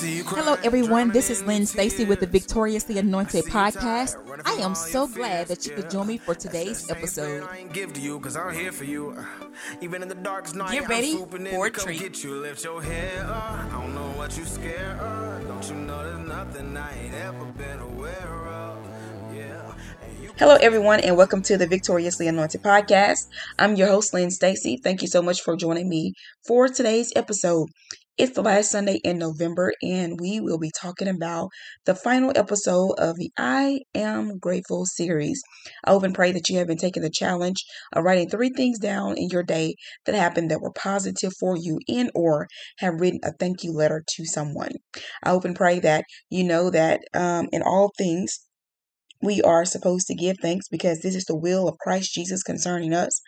Hello, everyone. This is Lynn Stacy with the Victoriously Anointed podcast. I am so glad that you could join me for today's episode. Get ready for a treat. Hello, everyone, and welcome to the Victoriously Anointed podcast. I'm your host, Lynn Stacy. Thank you so much for joining me for today's episode. It's the last Sunday in November, and we will be talking about the final episode of the I Am Grateful series. I hope and pray that you have been taking the challenge of writing three things down in your day that happened that were positive for you, and or have written a thank you letter to someone. I hope and pray that you know that um, in all things we are supposed to give thanks because this is the will of Christ Jesus concerning us.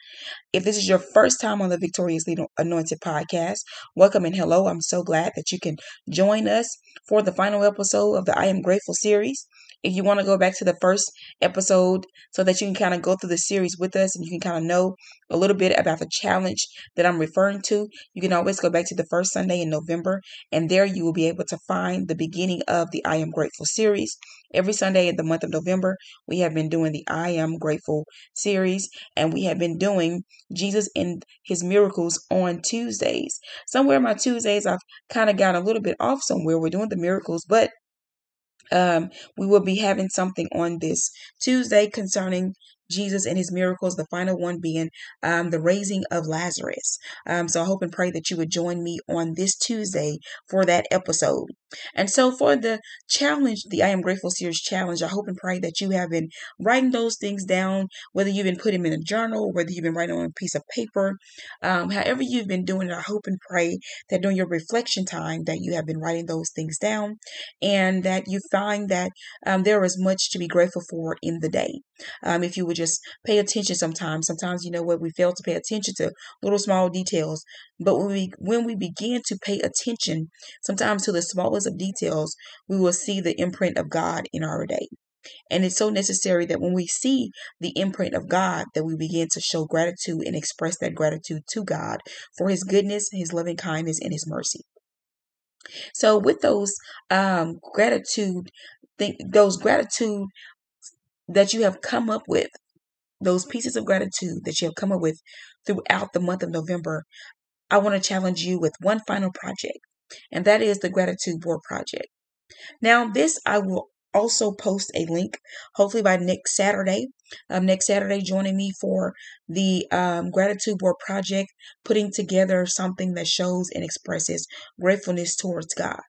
If this is your first time on the Victoriously Anointed podcast, welcome and hello. I'm so glad that you can join us for the final episode of the I Am Grateful series. If you want to go back to the first episode so that you can kind of go through the series with us and you can kind of know a little bit about the challenge that I'm referring to, you can always go back to the first Sunday in November and there you will be able to find the beginning of the I Am Grateful series. Every Sunday in the month of November, we have been doing the I Am Grateful series and we have been doing Jesus and his miracles on Tuesdays. Somewhere my Tuesdays, I've kind of gotten a little bit off somewhere. We're doing the miracles, but um, we will be having something on this Tuesday concerning Jesus and his miracles, the final one being um, the raising of Lazarus. Um, so I hope and pray that you would join me on this Tuesday for that episode. And so for the challenge, the I Am Grateful Series challenge, I hope and pray that you have been writing those things down, whether you've been putting them in a journal, whether you've been writing on a piece of paper, um, however you've been doing it, I hope and pray that during your reflection time that you have been writing those things down and that you find that um, there is much to be grateful for in the day. Um, if you would just pay attention sometimes. Sometimes, you know what, we fail to pay attention to little small details. But when we when we begin to pay attention, sometimes to the smallest of details, we will see the imprint of God in our day. And it's so necessary that when we see the imprint of God, that we begin to show gratitude and express that gratitude to God for His goodness, His loving kindness, and His mercy. So, with those um, gratitude, think those gratitude that you have come up with, those pieces of gratitude that you have come up with throughout the month of November, I want to challenge you with one final project, and that is the gratitude board project. Now, this I will also post a link, hopefully by next Saturday. Um, next Saturday, joining me for the um, gratitude board project, putting together something that shows and expresses gratefulness towards God.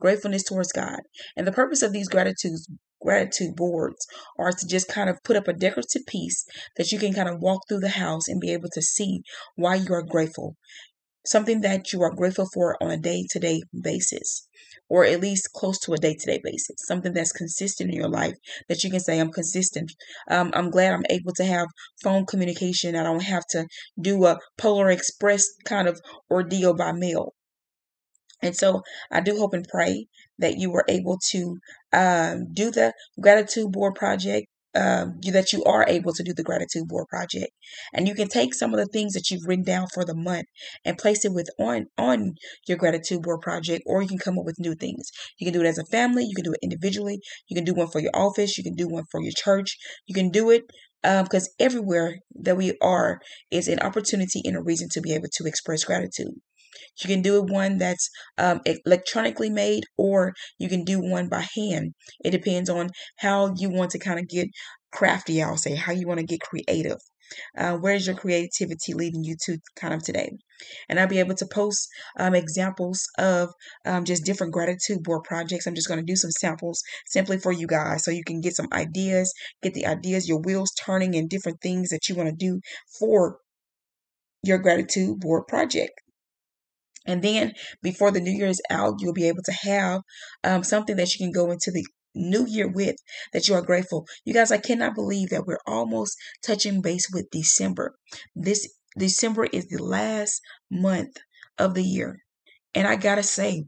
Gratefulness towards God. And the purpose of these gratitudes gratitude boards are to just kind of put up a decorative piece that you can kind of walk through the house and be able to see why you are grateful. Something that you are grateful for on a day to day basis, or at least close to a day to day basis. Something that's consistent in your life that you can say, I'm consistent. Um, I'm glad I'm able to have phone communication. I don't have to do a Polar Express kind of ordeal by mail. And so I do hope and pray that you were able to um, do the gratitude board project. Um, you, that you are able to do the gratitude board project, and you can take some of the things that you've written down for the month and place it with on on your gratitude board project, or you can come up with new things. You can do it as a family, you can do it individually, you can do one for your office, you can do one for your church, you can do it because um, everywhere that we are is an opportunity and a reason to be able to express gratitude. You can do one that's um, electronically made, or you can do one by hand. It depends on how you want to kind of get crafty, I'll say, how you want to get creative. Uh, where's your creativity leading you to kind of today? And I'll be able to post um, examples of um, just different gratitude board projects. I'm just going to do some samples simply for you guys so you can get some ideas, get the ideas, your wheels turning, and different things that you want to do for your gratitude board project. And then before the new year is out, you'll be able to have um, something that you can go into the new year with that you are grateful. You guys, I cannot believe that we're almost touching base with December. This December is the last month of the year. And I got to say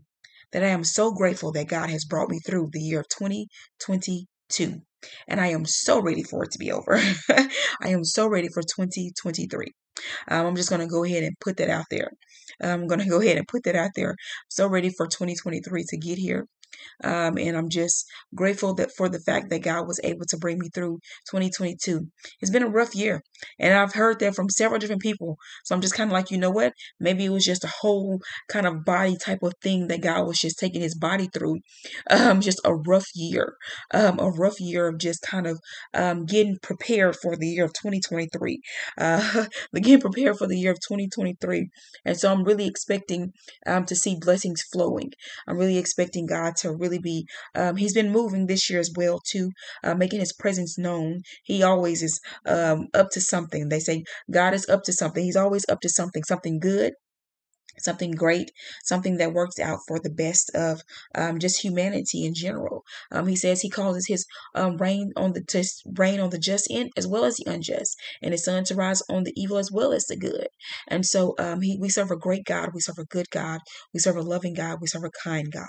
that I am so grateful that God has brought me through the year of 2022. 2022. And I am so ready for it to be over. I am so ready for 2023. Um, I'm just going to go ahead and put that out there. I'm going to go ahead and put that out there. So ready for 2023 to get here. Um, and I'm just grateful that for the fact that God was able to bring me through 2022. It's been a rough year, and I've heard that from several different people. So I'm just kind of like, you know what? Maybe it was just a whole kind of body type of thing that God was just taking His body through. Um, just a rough year, um, a rough year of just kind of um, getting prepared for the year of 2023. Uh, getting prepared for the year of 2023, and so I'm really expecting um, to see blessings flowing. I'm really expecting God to really be. Um, he's been moving this year as well too, uh, making His presence known. He always is um, up to something. They say God is up to something. He's always up to something, something good something great, something that works out for the best of um, just humanity in general. Um, he says he causes his um, rain on the to rain on the just as well as the unjust, and his sun to rise on the evil as well as the good. And so um, he, we serve a great God, we serve a good God, we serve a loving God, we serve a kind God.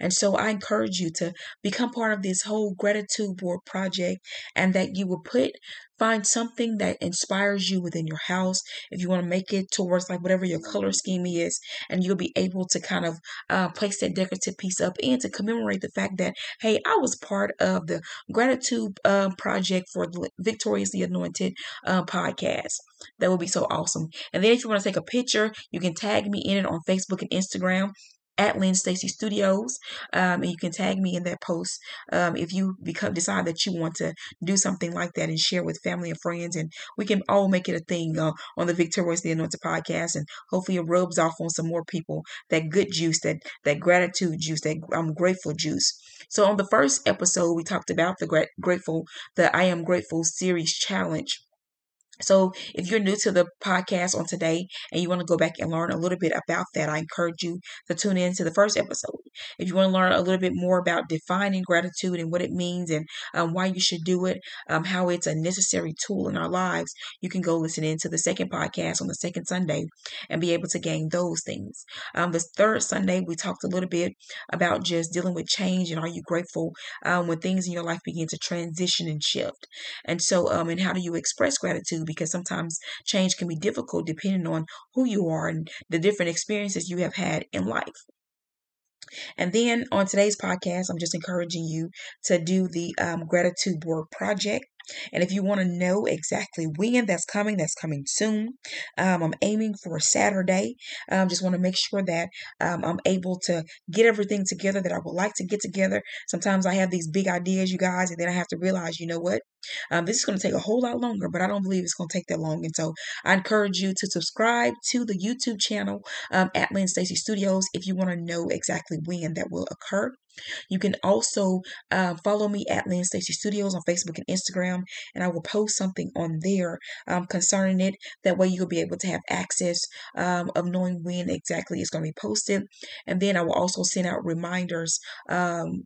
And so I encourage you to become part of this whole gratitude board project and that you will put find something that inspires you within your house. If you want to make it towards like whatever your color scheme is and you'll be able to kind of uh, place that decorative piece up and to commemorate the fact that hey i was part of the gratitude uh, project for the victoriously anointed uh, podcast. That would be so awesome. And then if you want to take a picture you can tag me in it on facebook and instagram at Lynn Stacy Studios, um, and you can tag me in that post um, if you become decide that you want to do something like that and share with family and friends, and we can all make it a thing uh, on the Victoriously Anointed podcast, and hopefully it rubs off on some more people that good juice, that that gratitude juice, that I'm grateful juice. So on the first episode, we talked about the gra- grateful, the I am grateful series challenge. So, if you're new to the podcast on today and you want to go back and learn a little bit about that, I encourage you to tune in to the first episode. If you want to learn a little bit more about defining gratitude and what it means and um, why you should do it, um, how it's a necessary tool in our lives, you can go listen in to the second podcast on the second Sunday and be able to gain those things. Um, the third Sunday, we talked a little bit about just dealing with change and are you grateful um, when things in your life begin to transition and shift. And so, um, and how do you express gratitude? Because sometimes change can be difficult depending on who you are and the different experiences you have had in life. And then on today's podcast, I'm just encouraging you to do the um, gratitude board project. And if you want to know exactly when that's coming, that's coming soon. Um, I'm aiming for Saturday. I um, just want to make sure that um, I'm able to get everything together that I would like to get together. Sometimes I have these big ideas, you guys, and then I have to realize, you know what? Um, this is going to take a whole lot longer, but I don't believe it's going to take that long. And so I encourage you to subscribe to the YouTube channel um, at Lynn Stacy Studios if you want to know exactly when that will occur. You can also uh, follow me at Lynn Stacy Studios on Facebook and Instagram, and I will post something on there um, concerning it. That way, you'll be able to have access um, of knowing when exactly it's going to be posted. And then I will also send out reminders um,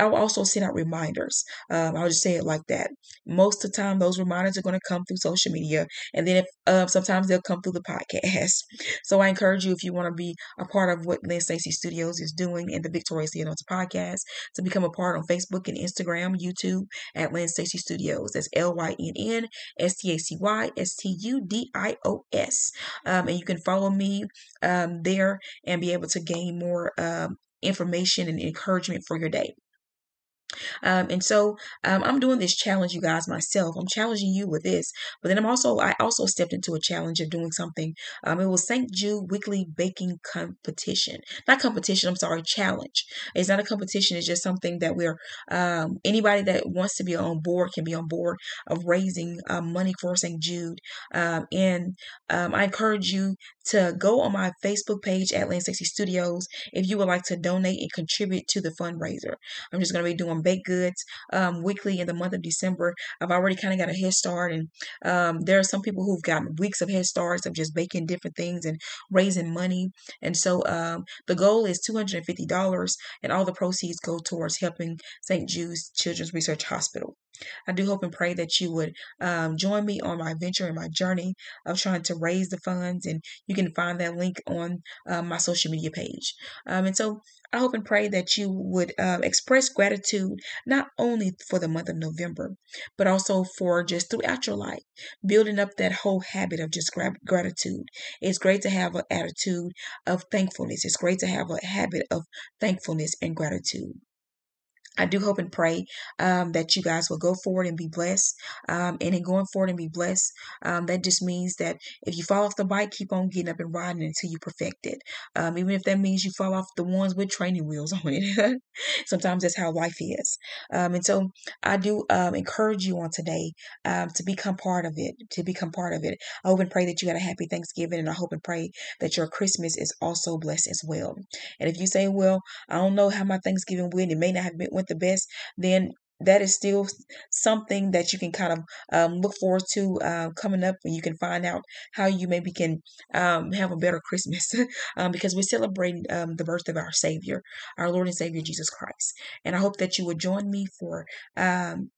I'll also send out reminders. Um, I'll just say it like that. Most of the time, those reminders are going to come through social media, and then if uh, sometimes they'll come through the podcast. So I encourage you, if you want to be a part of what Lynn Stacy Studios is doing in the Victoriously Anointed podcast, to become a part on Facebook and Instagram, YouTube at Lynn Stacy Studios. That's L Y N N S T A C Y S T U D I O S, um, and you can follow me um, there and be able to gain more um, information and encouragement for your day. Um, and so um, I'm doing this challenge, you guys, myself. I'm challenging you with this, but then I'm also I also stepped into a challenge of doing something. Um, it was St. Jude Weekly Baking Competition, not competition. I'm sorry, challenge. It's not a competition. It's just something that we're um, anybody that wants to be on board can be on board of raising um, money for St. Jude. Um, and I encourage you to go on my Facebook page at Lynn Stacy Studios if you would like to donate and contribute to the fundraiser. I'm just going to be doing baked goods um, weekly in the month of December. I've already kind of got a head start, and um, there are some people who've gotten weeks of head starts of just baking different things and raising money. And so um, the goal is $250, and all the proceeds go towards helping St. Jude's Children's Research Hospital. I do hope and pray that you would um, join me on my venture and my journey of trying to raise the funds. And you can find that link on um, my social media page. Um, and so I hope and pray that you would uh, express gratitude not only for the month of November, but also for just throughout your life, building up that whole habit of just gratitude. It's great to have an attitude of thankfulness. It's great to have a habit of thankfulness and gratitude. I do hope and pray um, that you guys will go forward and be blessed. Um, and in going forward and be blessed, um, that just means that if you fall off the bike, keep on getting up and riding until you perfect it. Um, even if that means you fall off the ones with training wheels on it. Sometimes that's how life is. Um, and so I do um, encourage you on today to become part of it, to become part of it. I hope and pray that you had a happy Thanksgiving, and I hope and pray that your Christmas is also blessed as well. And if you say, well, I don't know how my Thanksgiving went, it may not have been went the best, then that is still something that you can kind of um, look forward to uh, coming up and you can find out how you maybe can um, have a better christmas um, because we're celebrating um, the birth of our savior our lord and savior jesus christ. And i hope that you would join me for um,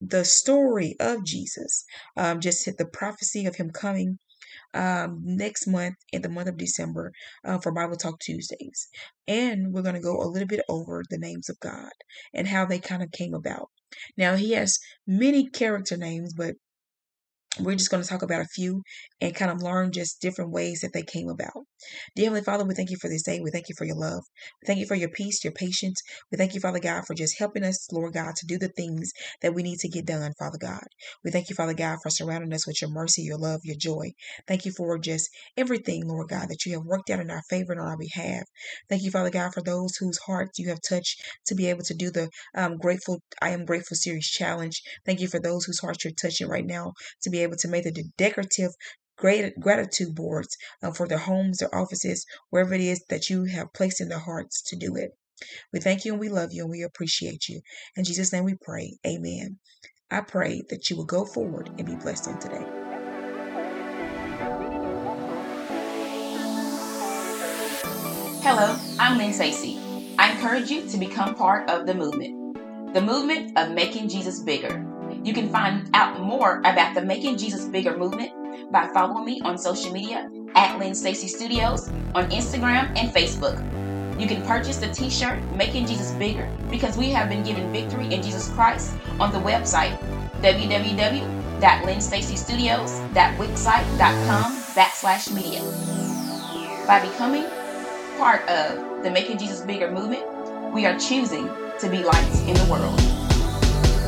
the story of jesus um, just the prophecy of him coming um, next month in the month of December uh, for Bible Talk Tuesdays. And we're going to go a little bit over the names of God and how they kind of came about. Now, he has many character names, but we're just going to talk about a few and kind of learn just different ways that they came about. Dear Heavenly Father, we thank you for this day. We thank you for your love. We thank you for your peace, your patience. We thank you, Father God, for just helping us, Lord God, to do the things that we need to get done, Father God. We thank you, Father God, for surrounding us with your mercy, your love, your joy. Thank you for just everything, Lord God, that you have worked out in our favor and on our behalf. Thank you, Father God, for those whose hearts you have touched to be able to do the um, grateful, I am grateful series challenge. Thank you for those whose hearts you're touching right now to be able to make the decorative great gratitude boards uh, for their homes, their offices, wherever it is that you have placed in their hearts to do it. We thank you and we love you and we appreciate you. In Jesus' name we pray. Amen. I pray that you will go forward and be blessed on today. Hello, I'm Lynn Stacy. I encourage you to become part of the movement, the movement of making Jesus bigger. You can find out more about the Making Jesus Bigger movement by following me on social media at Lynn Stacy Studios on Instagram and Facebook. You can purchase the t-shirt Making Jesus Bigger because we have been given victory in Jesus Christ on the website www.lynnstacystudios.wixsite.com backslash media. By becoming part of the Making Jesus Bigger movement, we are choosing to be lights in the world.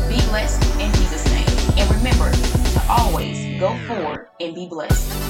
Be blessed in Jesus' name. And remember to always go forward and be blessed.